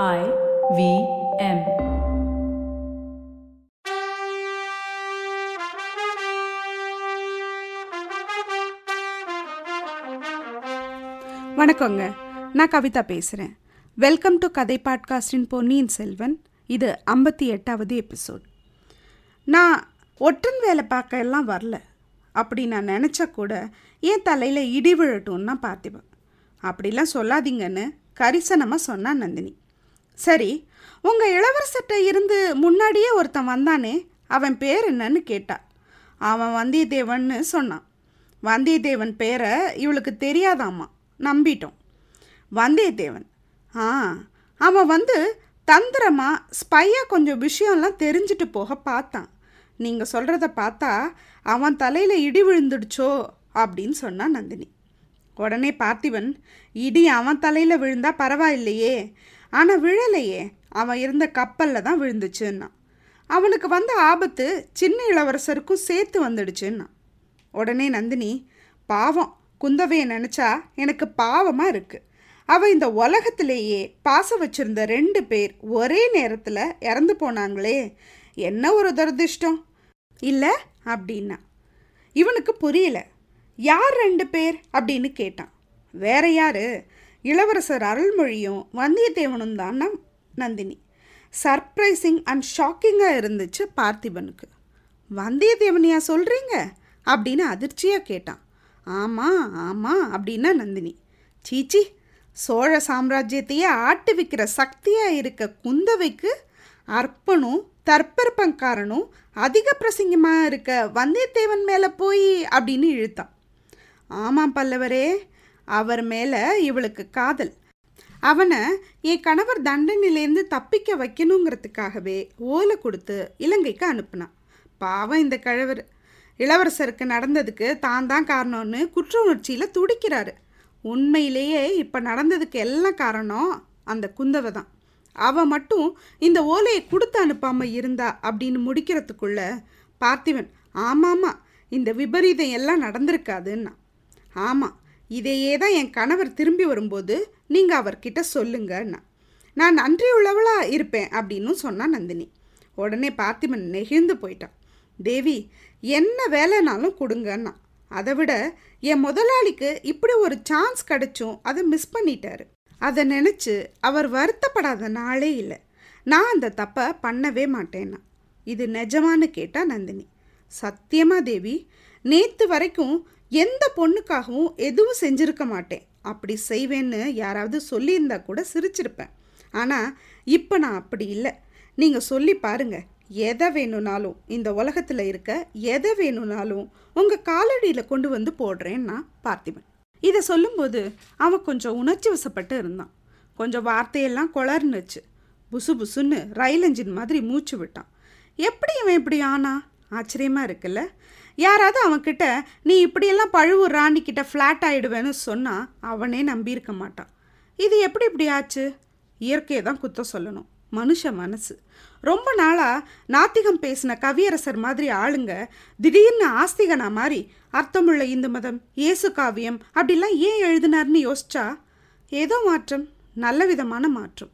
I V M. வணக்கங்க. நான் கவிதா பேசுகிறேன் வெல்கம் டு கதை பாட்காஸ்டின் பொன்னியின் செல்வன். இது ஐம்பத்தி எட்டாவது எபிசோட். நான் ஒற்றன் வேலை பார்க்க எல்லாம் வரல. அப்படி நான் நினச்சா கூட என் தலையில் இடி விழட்டும்னால் பார்த்துப்பேன் அப்படிலாம் சொல்லாதீங்கன்னு கரிசனமாக சொன்னான் நந்தினி. சரி உங்கள் இளவரசர்கிட்ட இருந்து முன்னாடியே ஒருத்தன் வந்தானே அவன் பேர் என்னன்னு கேட்டா. அவன் வந்தியத்தேவன்னு சொன்னான். வந்தியத்தேவன் பேரை இவளுக்கு தெரியாதாம்மா நம்பிட்டோம். வந்தியத்தேவன் ஆ அவன் வந்து தந்திரமாக ஸ்பையாக கொஞ்சம் விஷயம்லாம் தெரிஞ்சுட்டு போக பார்த்தான். நீங்கள் சொல்கிறத பார்த்தா அவன் தலையில் இடி விழுந்துடுச்சோ அப்படின்னு சொன்னான் நந்தினி. உடனே பார்த்திபன் இடி அவன் தலையில் விழுந்தா பரவாயில்லையே ஆனால் விழலையே. அவன் இருந்த கப்பலில் தான் விழுந்துச்சுன்னா. அவனுக்கு வந்த ஆபத்து சின்ன இளவரசருக்கும் சேர்த்து வந்துடுச்சுன்னா. உடனே நந்தினி பாவம் குந்தவையை நினச்சா எனக்கு பாவமாக இருக்குது அவள் இந்த உலகத்திலேயே பாசம் வச்சிருந்த ரெண்டு பேர் ஒரே நேரத்தில் இறந்து போனாங்களே. என்ன ஒரு துரதிர்ஷ்டம்? இல்லை அப்படின்னா. இவனுக்கு புரியல. யார் ரெண்டு பேர்? அப்படின்னு கேட்டான். வேற யாரு? இளவரசர் அருள்மொழியும் வந்தியத்தேவனும் தான் நந்தினி. சர்ப்ரைசிங் அண்ட் ஷாக்கிங்காக இருந்துச்சு பார்த்திபனுக்கு. வந்தியத்தேவனையா சொல்கிறீங்க அப்படின்னு அதிர்ச்சியாக கேட்டான். ஆமாம் ஆமாம் அப்படின்னா நந்தினி. சீச்சி சோழ சாம்ராஜ்யத்தையே ஆட்டுவிக்கிற சக்தியாக இருக்க குந்தவைக்கு அர்ப்பனும் தற்பற்பங்காரனும் அதிக பிரசங்கமாக இருக்க வந்தியத்தேவன் மேலே போய் அப்படின்னு இழுத்தான். ஆமாம் பல்லவரே அவர் மேலே இவளுக்கு காதல். அவனை என் கணவர் தண்டனையிலேருந்து தப்பிக்க வைக்கணுங்கிறதுக்காகவே ஓலை கொடுத்து இலங்கைக்கு அனுப்புனான். பாவம் இந்த கழவர். இளவரசருக்கு நடந்ததுக்கு தான் தான் காரணம்னு குற்ற உணர்ச்சியில் துடிக்கிறாரு. உண்மையிலேயே இப்போ நடந்ததுக்கு எல்லாம் காரணம் அந்த குந்தவை தான். அவள் மட்டும் இந்த ஓலையை கொடுத்து அனுப்பாமல் இருந்தா அப்படின்னு முடிக்கிறதுக்குள்ள பார்த்திவன் ஆமாம்மா இந்த விபரீதம் எல்லாம் நடந்திருக்காதுன்னா. ஆமாம் இதையே தான் என் கணவர் திரும்பி வரும்போது நீங்கள் அவர்கிட்ட சொல்லுங்கன்னா நான் நன்றியுள்ளவளாக இருப்பேன் அப்படின்னு சொன்னா நந்தினி. உடனே பார்த்திபன் நெகிழ்ந்து போயிட்டான். தேவி என்ன வேலைனாலும் கொடுங்கன்னா அதை விட என் முதலாளிக்கு இப்படி ஒரு சான்ஸ் கிடைச்சும் அதை மிஸ் பண்ணிட்டாரு. அதை நினச்சி அவர் வருத்தப்படாத நாளே இல்லை. நான் அந்த தப்பை பண்ணவே மாட்டேன்னா இது நிஜமானு கேட்டா நந்தினி. சத்தியமா தேவி நேற்று வரைக்கும் எந்த பொண்ணுக்காகவும் எதுவும் செஞ்சிருக்க மாட்டேன். அப்படி செய்வேன்னு யாராவது சொல்லியிருந்தா கூட சிரிச்சிருப்பேன். ஆனால் இப்போ நான் அப்படி இல்லை. நீங்கள் சொல்லி பாருங்க. எதை வேணும்னாலும் இந்த உலகத்தில் இருக்க எதை வேணும்னாலும் உங்கள் காலடியில் கொண்டு வந்து போடுறேன்னா பார்த்திபன். இதை சொல்லும்போது அவன் கொஞ்சம் உணர்ச்சி வசப்பட்டு இருந்தான். கொஞ்சம் வார்த்தையெல்லாம் குளர்னுச்சு புசு புசுன்னு ரயில் என்ஜின் மாதிரி மூச்சு விட்டான். எப்படி இவன் இப்படி ஆனா? ஆச்சரியமாக இருக்குல்ல? யாராவது அவன்கிட்ட நீ இப்படியெல்லாம் பழுவூர் ராணிக்கிட்ட ஃப்ளாட் ஆகிடுவேன்னு சொன்னால் அவனே நம்பியிருக்க மாட்டான். இது எப்படி இப்படி ஆச்சு? இயற்கையை தான் குத்தம் சொல்லணும். மனுஷ மனசு. ரொம்ப நாளாக நாத்திகம் பேசின கவியரசர் மாதிரி ஆளுங்க திடீர்னு ஆஸ்திகனா மாதிரி அர்த்தமுள்ள இந்து மதம் இயேசு காவியம் அப்படிலாம் ஏன் எழுதினார்னு யோசிச்சா? ஏதோ மாற்றம். நல்ல விதமான மாற்றம்.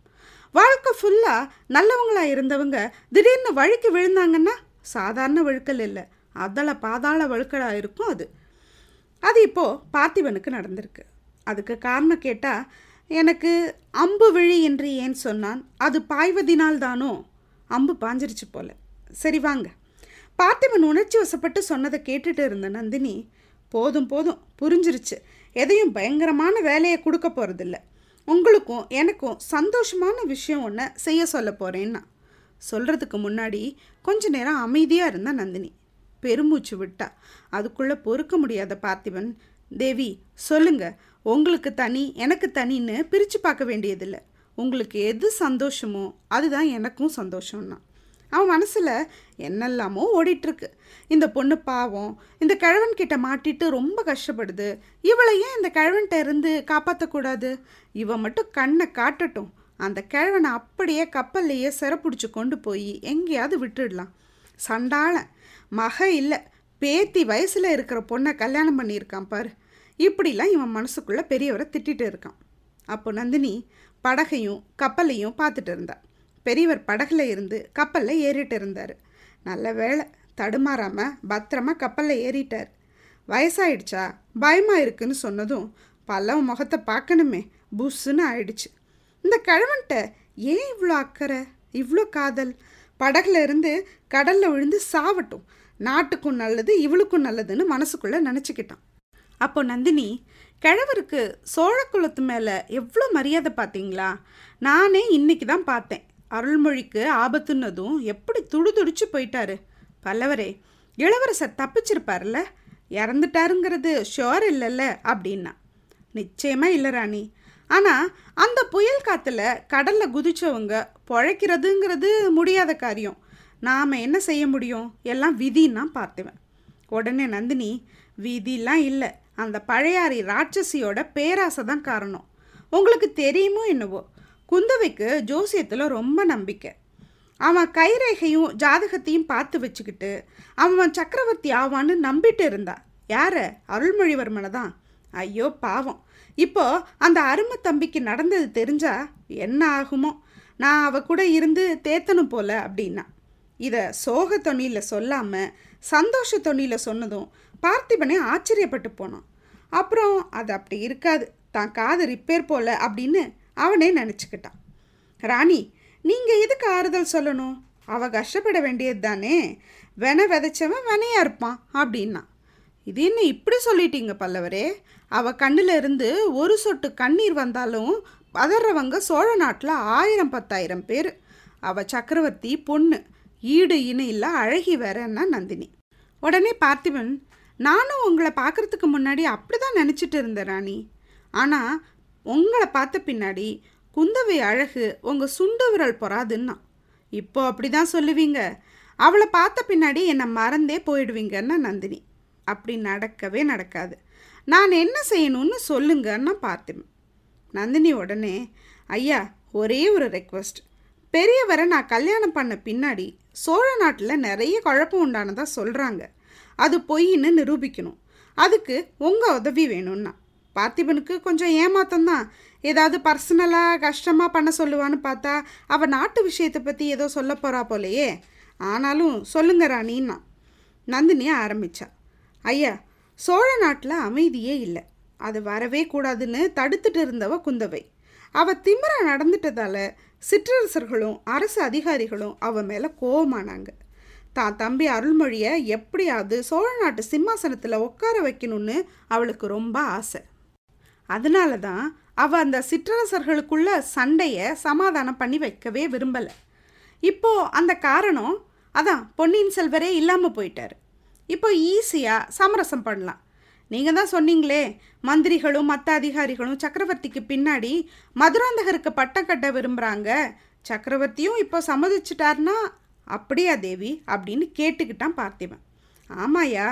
வாழ்க்கை ஃபுல்லாக நல்லவங்களாக இருந்தவங்க திடீர்னு வழுக்கி விழுந்தாங்கன்னா சாதாரண வழுக்கல் இல்லை. அதில் பாதாள வழுக்கலாக இருக்கும் அது. அது இப்போது பார்த்திபனுக்கு நடந்திருக்கு. அதுக்கு காரணம் கேட்டால் எனக்கு அம்பு விழி என்று ஏன் சொன்னான்? அது பாய்வதினால் தானோ? அம்பு பாஞ்சிருச்சு போல. சரி வாங்க. பார்த்திபன் உணர்ச்சி வசப்பட்டு சொன்னதை கேட்டுட்டு இருந்த நந்தினி போதும் போதும் புரிஞ்சிருச்சு. எதையும் பயங்கரமான வேலையை கொடுக்க போகிறதில்ல உங்களுக்கும் எனக்கும் சந்தோஷமான விஷயம் ஒன்று செய்ய சொல்ல போகிறேன்னா சொல்கிறதுக்கு முன்னாடி கொஞ்ச நேரம் அமைதியாக இருந்தா நந்தினி. பெருமூச்சு விட்டா. அதுக்குள்ளே பொறுக்க முடியாத பார்த்திபன் தேவி சொல்லுங்க. உங்களுக்கு தனி எனக்கு தனின்னு பிரித்து பார்க்க வேண்டியதில்லை. உங்களுக்கு எது சந்தோஷமோ அதுதான் எனக்கும் சந்தோஷம்னா. அவன் மனசில் என்னெல்லாமோ ஓடிட்டுருக்கு. இந்த பொண்ணு பாவம் இந்த கிழவன் கிட்ட மாட்டிட்டு ரொம்ப கஷ்டப்படுது. இவளை ஏன் இந்த கிழவன்கிட்ட இருந்து காப்பாற்றக்கூடாது இவன் மட்டும் கண்ணை காட்டட்டும். அந்த கிழவனை அப்படியே கப்பல்லையே சிறப்பிடிச்சு கொண்டு போய் எங்கேயாவது விட்டுடலாம். சண்டாளன் மக இல்லை. பேத்தி வயசில் இருக்கிற பொண்ணை கல்யாணம் பண்ணியிருக்கான் பாரு. இப்படிலாம் இவன் மனசுக்குள்ளே பெரியவரை திட்டிட்டு இருக்கான். அப்போ நந்தினி படகையும் கப்பலையும் பார்த்துட்டு இருந்தா. பெரியவர் படகுல இருந்து கப்பலில் ஏறிட்டு இருந்தார். நல்ல வேளை தடுமாறாமல் பத்திரமா கப்பலில் ஏறிட்டார். வயசாயிடுச்சா? பயமாக இருக்குன்னு சொன்னதும் பல்லவ முகத்தை பார்க்கணுமே புஷ்ஷுன்னு ஆயிடுச்சு. இந்த கிழவன்ட்ட ஏன் இவ்வளோ அக்கறை? இவ்வளோ காதல்? படகுல இருந்து கடல்ல விழுந்து சாவட்டும். நாட்டுக்கும் நல்லது இவளுக்கும் நல்லதுன்னு மனசுக்குள்ள நினச்சிக்கிட்டான். அப்போ நந்தினி கிழவருக்கு சோழ குலத்து மேலே எவ்வளோ மரியாதை பார்த்தீங்களா? நானே இன்னைக்கு தான் பார்த்தேன். அருள்மொழிக்கு ஆபத்துன்னதும் எப்படி துடுதுடிச்சு போயிட்டாரு. பல்லவரே இளவரசர் தப்பிச்சிருப்பார்ல இறந்துட்டாருங்கிறது ஷோர் இல்லைல்ல அப்படின்னா. நிச்சயமாக இல்லை ராணி. ஆனால் அந்த புயல் காற்றுல கடலில் குதிச்சவங்க பொழைக்கிறதுங்கிறது முடியாத காரியம். நாம் என்ன செய்ய முடியும்? எல்லாம் விதின்னா பார்த்துவேன். உடனே நந்தினி விதிலாம் இல்லை. அந்த பழையாறை ராட்சசியோட பேராசை தான் காரணம். உங்களுக்கு தெரியுமோ என்னவோ குந்தவைக்கு ஜோசியத்தில் ரொம்ப நம்பிக்கை. அவன் கைரேகையும் ஜாதகத்தையும் பார்த்து வச்சுக்கிட்டு அவன் சக்கரவர்த்தி ஆவான்னு நம்பிட்டு இருந்தா யார? அருள்மொழிவர்மனை தான். ஐயோ பாவம். இப்போ அந்த அருமை தம்பிக்கு நடந்தது தெரிஞ்சா என்ன ஆகுமோ? நான் அவ கூட இருந்து தேத்தனும் போல அப்படின்னா. இதை சோக தொனியில் சொல்லாமல் சந்தோஷ தொனியில் சொன்னதும் பார்த்திபனே ஆச்சரியப்பட்டு போனான். அப்புறம் அது அப்படி இருக்காது. தான் காது ரிப்பேர் போல அப்படின்னு அவனே நினச்சிக்கிட்டான். ராணி நீங்கள் எதுக்கு ஆறுதல் சொல்லணும்? அவ கஷ்டப்பட வேண்டியது தானே வென விதைச்சவன் வெனையாக இருப்பான் அப்படின்னா. இது என்ன இப்படி சொல்லிட்டீங்க பல்லவரே. அவ கண்ணில் இருந்து ஒரு சொட்டு கண்ணீர் வந்தாலும் பதறவங்க சோழ நாட்டில் ஆயிரம் பத்தாயிரம் பேர். அவ சக்கரவர்த்தி பொண்ணு. ஈடு இணை இல்லை அழகி வேறன்னா நந்தினி. உடனே பார்த்திபன் நானும் உங்களை பார்க்கறதுக்கு முன்னாடி அப்படி தான் நினச்சிட்டு இருந்தேன் ராணி. ஆனால் உங்களை பார்த்த பின்னாடி குந்தவை அழகு உங்கள் சுண்டு விரல் பொறாதுன்னா. இப்போ அப்படி தான் சொல்லுவீங்க. அவளை பார்த்த பின்னாடி என்னை மறந்தே போயிடுவீங்கன்னா நந்தினி. அப்படி நடக்கவே நடக்காது. நான் என்ன செய்யணும்னு சொல்லுங்கன்னா பார்த்தேன். நந்தினி உடனே ஐயா ஒரே ஒரு ரெக்வஸ்ட் பெரியவரை நான் கல்யாணம் பண்ண பின்னாடி சோழ நாட்டில் நிறைய குழப்பம் உண்டானதாக சொல்கிறாங்க அது பொய்ன்னு நிரூபிக்கணும். அதுக்கு உங்கள் உதவி வேணும்னா. பார்த்திபனுக்கு கொஞ்சம் ஏமாத்தம் தான். ஏதாவது பர்சனலாக கஷ்டமாக பண்ண சொல்லுவான்னு பார்த்தா அவள் நாட்டு விஷயத்தை பற்றி ஏதோ சொல்ல போகிறா போலையே. ஆனாலும் சொல்லுங்க ராணின்னா. நந்தினி ஆரம்பிச்சா. ஐயா சோழ நாட்டில் அமைதியே இல்லை. அது வரவே கூடாதுன்னு தடுத்துட்டு இருந்தவ குந்தவை. அவ திமிர நடந்துட்டதால சிற்றரசர்களும் அரசு அதிகாரிகளும் அவ மேலே கோவமானாங்க. தான் தம்பி அருள்மொழியை எப்படியாவது சோழ நாட்டு சிம்மாசனத்தில் உட்கார வைக்கணும்னு அவளுக்கு ரொம்ப ஆசை. அதனால தான் அவள் அந்த சிற்றரசர்களுக்குள்ள சண்டையை சமாதானம் பண்ணி வைக்கவே விரும்பலை. இப்போ அந்த காரணம் அதான் பொன்னியின் செல்வரே இல்லாமல் போயிட்டார். இப்போ ஈஸியாக சமரசம் பண்ணலாம். நீங்கள் தான் சொன்னீங்களே மந்திரிகளும் மற்ற அதிகாரிகளும் சக்கரவர்த்திக்கு பின்னாடி மதுராந்தகருக்கு பட்டம் கட்ட விரும்புகிறாங்க சக்கரவர்த்தியும் இப்போ சம்மதிச்சிட்டார்னா அப்படியா தேவி? அப்படின்னு கேட்டுக்கிட்டான் பார்த்திபன். ஆமாயா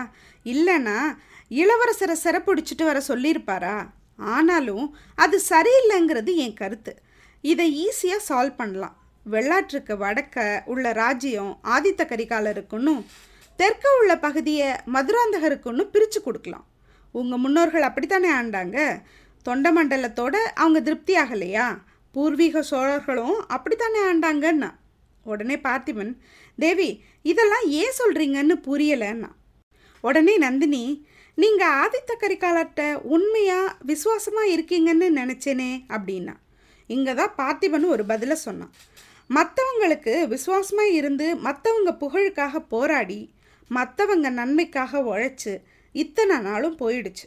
இல்லைன்னா இளவரசரை சிறப்பிடிச்சிட்டு வர சொல்லியிருப்பாரா? ஆனாலும் அது சரியில்லைங்கிறது என் கருத்து. இதை ஈஸியாக சால்வ் பண்ணலாம். வெள்ளாற்றுக்கு வடக்க உள்ள ராஜ்யம் ஆதித்த கரிகாலருக்குன்னு தெற்க உள்ள பகுதியை மதுராந்தகருக்குன்னு பிரித்து கொடுக்கலாம். உங்கள் முன்னோர்கள் அப்படித்தானே ஆண்டாங்க? தொண்ட மண்டலத்தோட அவங்க திருப்தி ஆகலையா? பூர்வீக சோழர்களும் அப்படித்தானே ஆண்டாங்கன்னா உடனே பார்த்திபன் தேவி இதெல்லாம் ஏன் சொல்கிறீங்கன்னு புரியலைன்னா உடனே நந்தினி நீங்கள் ஆதித்த கரிகாலர்கிட்ட உண்மையாக விசுவாசமாக இருக்கீங்கன்னு நினச்சேனே அப்படின்னா. இங்கே தான் பார்த்திபன் ஒரு பதிலை சொன்னான். மற்றவங்களுக்கு விசுவாசமாக இருந்து மற்றவங்க புகழுக்காக போராடி மற்றவங்க நன்மைக்காக உழைச்சி இத்தனை நாளும் போயிடுச்சு.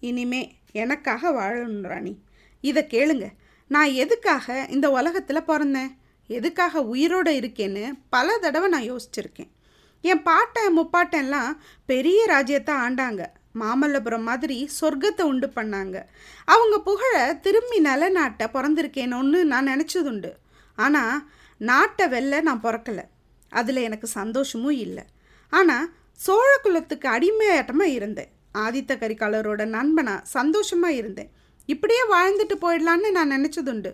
இனிமே எனக்காக வாழணும் ராணி. இதை கேளுங்க. நான் எதுக்காக இந்த உலகத்தில் பிறந்தேன்? எதுக்காக உயிரோடு இருக்கேன்னு பல தடவை நான் யோசிச்சிருக்கேன். என் பாட்டன் முப்பாட்டெல்லாம் பெரிய ராஜ்யத்தை ஆண்டாங்க. மாமல்லபுரம் மாதிரி சொர்க்கத்தை உண்டு பண்ணாங்க. அவங்க புகழை திரும்பி நிலநாட்ட பிறந்திருக்கேனோன்னு நான் நினச்சதுண்டு. ஆனால் நாட்டை வெளில நான் பிறக்கலை. அதில் எனக்கு சந்தோஷமும் இல்லை. ஆனால் சோழ குலத்துக்கு அடிமையாட்டமாக இருந்தேன். ஆதித்த கரிகாலரோட நண்பனாக சந்தோஷமாக இருந்தேன். இப்படியே வாழ்ந்துட்டு போயிடலான்னு நான் நினச்சதுண்டு.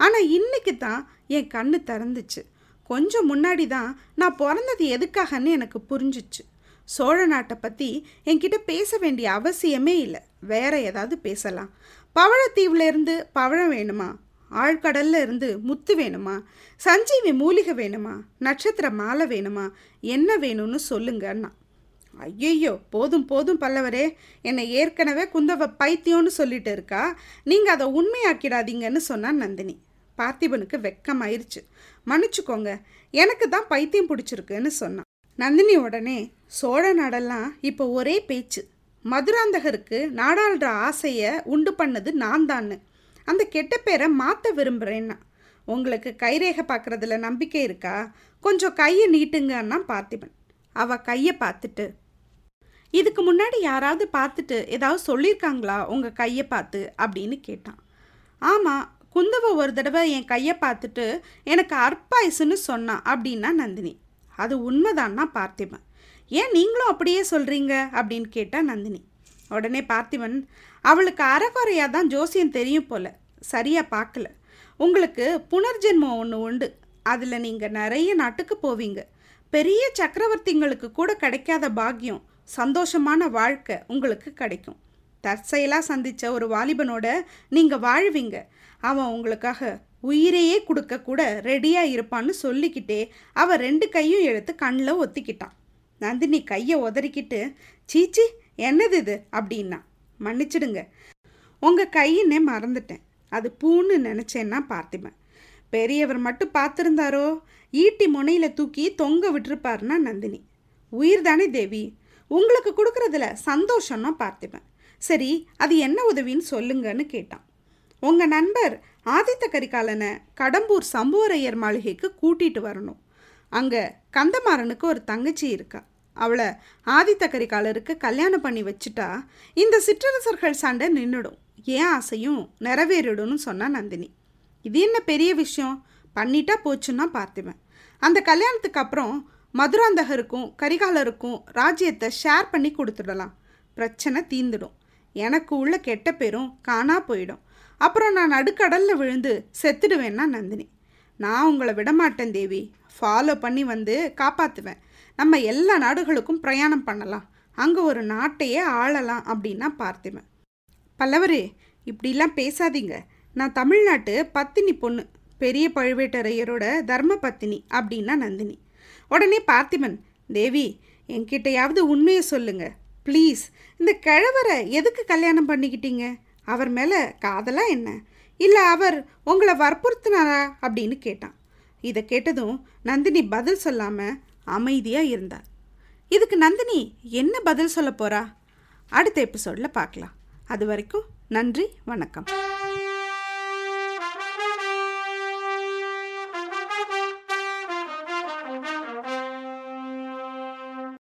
ஆனால் இன்னைக்கு தான் என் கண்ணு திறந்துச்சு. கொஞ்சம் முன்னாடி தான் நான் பிறந்தது எதுக்காகன்னு எனக்கு புரிஞ்சிச்சு. சோழ நாட்டை பற்றி என்கிட்ட பேச வேண்டிய அவசியமே இல்லை. வேற ஏதாவது பேசலாம். பவழத்தீவுலேருந்து பவழம் வேணுமா? ஆழ்கடல்ல இருந்து முத்து வேணுமா? சஞ்சீவி மூலிகை வேணுமா? நட்சத்திர மாலை வேணுமா? என்ன வேணும்னு சொல்லுங்கன்னா ஐயையோ போதும் போதும் பல்லவரே. என்னை ஏற்கனவே குந்தவ பைத்தியம்னு சொல்லிட்டு இருக்கா. நீங்கள் அதை உண்மையாக்கிடாதீங்கன்னு சொன்னான் நந்தினி. பார்த்திபனுக்கு வெக்கமாயிருச்சு. மன்னிச்சுக்கோங்க எனக்கு தான் பைத்தியம் பிடிச்சிருக்குன்னு சொன்னான் நந்தினி உடனே சோழ நாடெல்லாம் இப்போ ஒரே பேச்சு. மதுராந்தகருக்கு நாடாளுற ஆசையை உண்டு பண்ணது நான் தான்னு அந்த கெட்ட பேரை மாற்ற விரும்புகிறேன்னா உங்களுக்கு கைரேகை பார்க்குறதுல நம்பிக்கை இருக்கா? கொஞ்சம் கையை நீட்டுங்கன்னா பார்த்திபன். அவள் கையை பார்த்துட்டு இதுக்கு முன்னாடி யாராவது பார்த்துட்டு ஏதாவது சொல்லியிருக்காங்களா? உங்கள் கையை பார்த்து? அப்படின்னு கேட்டான். ஆமாம் குந்தவ ஒரு தடவை என் கையை பார்த்துட்டு எனக்கு அற்பாயுசுன்னு சொன்னான் அப்படின்னா நந்தினி. அது உண்மைதான்னா பார்த்திபன். ஏன் நீங்களும் அப்படியே சொல்கிறீங்க அப்படின்னு கேட்டால் நந்தினி. உடனே பார்த்திபன் அவளுக்கு அறகுறையாக தான் ஜோசியம் தெரியும் போல. சரியாக பார்க்கல. உங்களுக்கு புனர்ஜென்மம் ஒன்று உண்டு. அதில் நீங்கள் நிறைய நாட்டுக்கு போவீங்க. பெரிய சக்கரவர்த்திங்களுக்கு கூட கிடைக்காத பாக்கியம் சந்தோஷமான வாழ்க்கை உங்களுக்கு கிடைக்கும். தற்செயலாக சந்தித்த ஒரு வாலிபனோட நீங்கள் வாழ்வீங்க. அவன் உங்களுக்காக உயிரையே கொடுக்க கூட ரெடியாக இருப்பான்னு சொல்லிக்கிட்டே அவன் ரெண்டு கையும் எடுத்து கண்ணில் ஒத்திக்கிட்டான். நந்தினி கையை உதறிக்கிட்டு சீச்சி என்னது இது? அப்படின்னா மன்னிச்சிடுங்க. உங்கள் கையின்னே மறந்துட்டேன். அது பூன்னு நினச்சேன்னா பார்த்திபன். பெரியவர் மட்டும் பார்த்துருந்தாரோ? ஈட்டி முனையில் தூக்கி தொங்க விட்டுருப்பாருன்னா நந்தினி. உயிர் தானே தேவி? உங்களுக்கு கொடுக்குறதுல சந்தோஷம்னா பார்த்திபன். சரி அது என்ன உதவின்னு சொல்லுங்கன்னு கேட்டான். உங்கள் நண்பர் ஆதித்த கரிகாலனை கடம்பூர் சம்புவரையர் மாளிகைக்கு கூட்டிகிட்டு வரணும். அங்கே கந்தமாறனுக்கு ஒரு தங்கச்சி இருக்கா. அவளை ஆதித்த கரிகாலருக்கு கல்யாணம் பண்ணி வச்சுட்டா இந்த சிற்றரசர்கள் சண்டை நின்றுடும் ஏன் ஆசையும் நிறைவேறிடும்னு சொன்னா நந்தினி. இது என்ன பெரிய விஷயம்? பண்ணிட்டா போச்சுன்னா பார்த்துவேன் அந்த கல்யாணத்துக்கு அப்புறம் மதுராந்தகருக்கும் கரிகாலருக்கும் ராஜ்யத்தை ஷேர் பண்ணி கொடுத்துடலாம். பிரச்சனை தீந்துடும் எனக்கு உள்ள கெட்ட பேரும் காணா போயிடும். அப்புறம் நான் நடுக்கடலில் விழுந்து செத்துடுவேன்னா நந்தினி. நான் உங்களை விடமாட்டேன் தேவி. ஃபாலோ பண்ணி வந்து காப்பாற்றுவேன் நம்ம எல்லா நாடுகளுக்கும் பிரயாணம் பண்ணலாம். அங்கே ஒரு நாட்டையே ஆளலாம் அப்படின்னா பார்த்திபன். பல்லவரே இப்படிலாம் பேசாதீங்க. நான் தமிழ்நாட்டு பத்தினி பொண்ணு பெரிய பழுவேட்டரையரோட தர்ம பத்தினி அப்படின்னா நந்தினி. உடனே பார்த்திபன் தேவி என்கிட்டயாவது உண்மையை சொல்லுங்க. ப்ளீஸ் இந்த கிழவரை எதுக்கு கல்யாணம் பண்ணிக்கிட்டீங்க? அவர் மேலே காதலாக என்ன? இல்லை அவர் உங்களை வற்புறுத்தினாரா? அப்படின்னு கேட்டான். இதை கேட்டதும் நந்தினி பதில் சொல்லாமல் அமைதியாக இருந்தார். இதுக்கு நந்தினி என்ன பதில் சொல்ல போகிறா அடுத்த எபிசோடில் பார்க்கலாம். அது வரைக்கும் நன்றி வணக்கம்.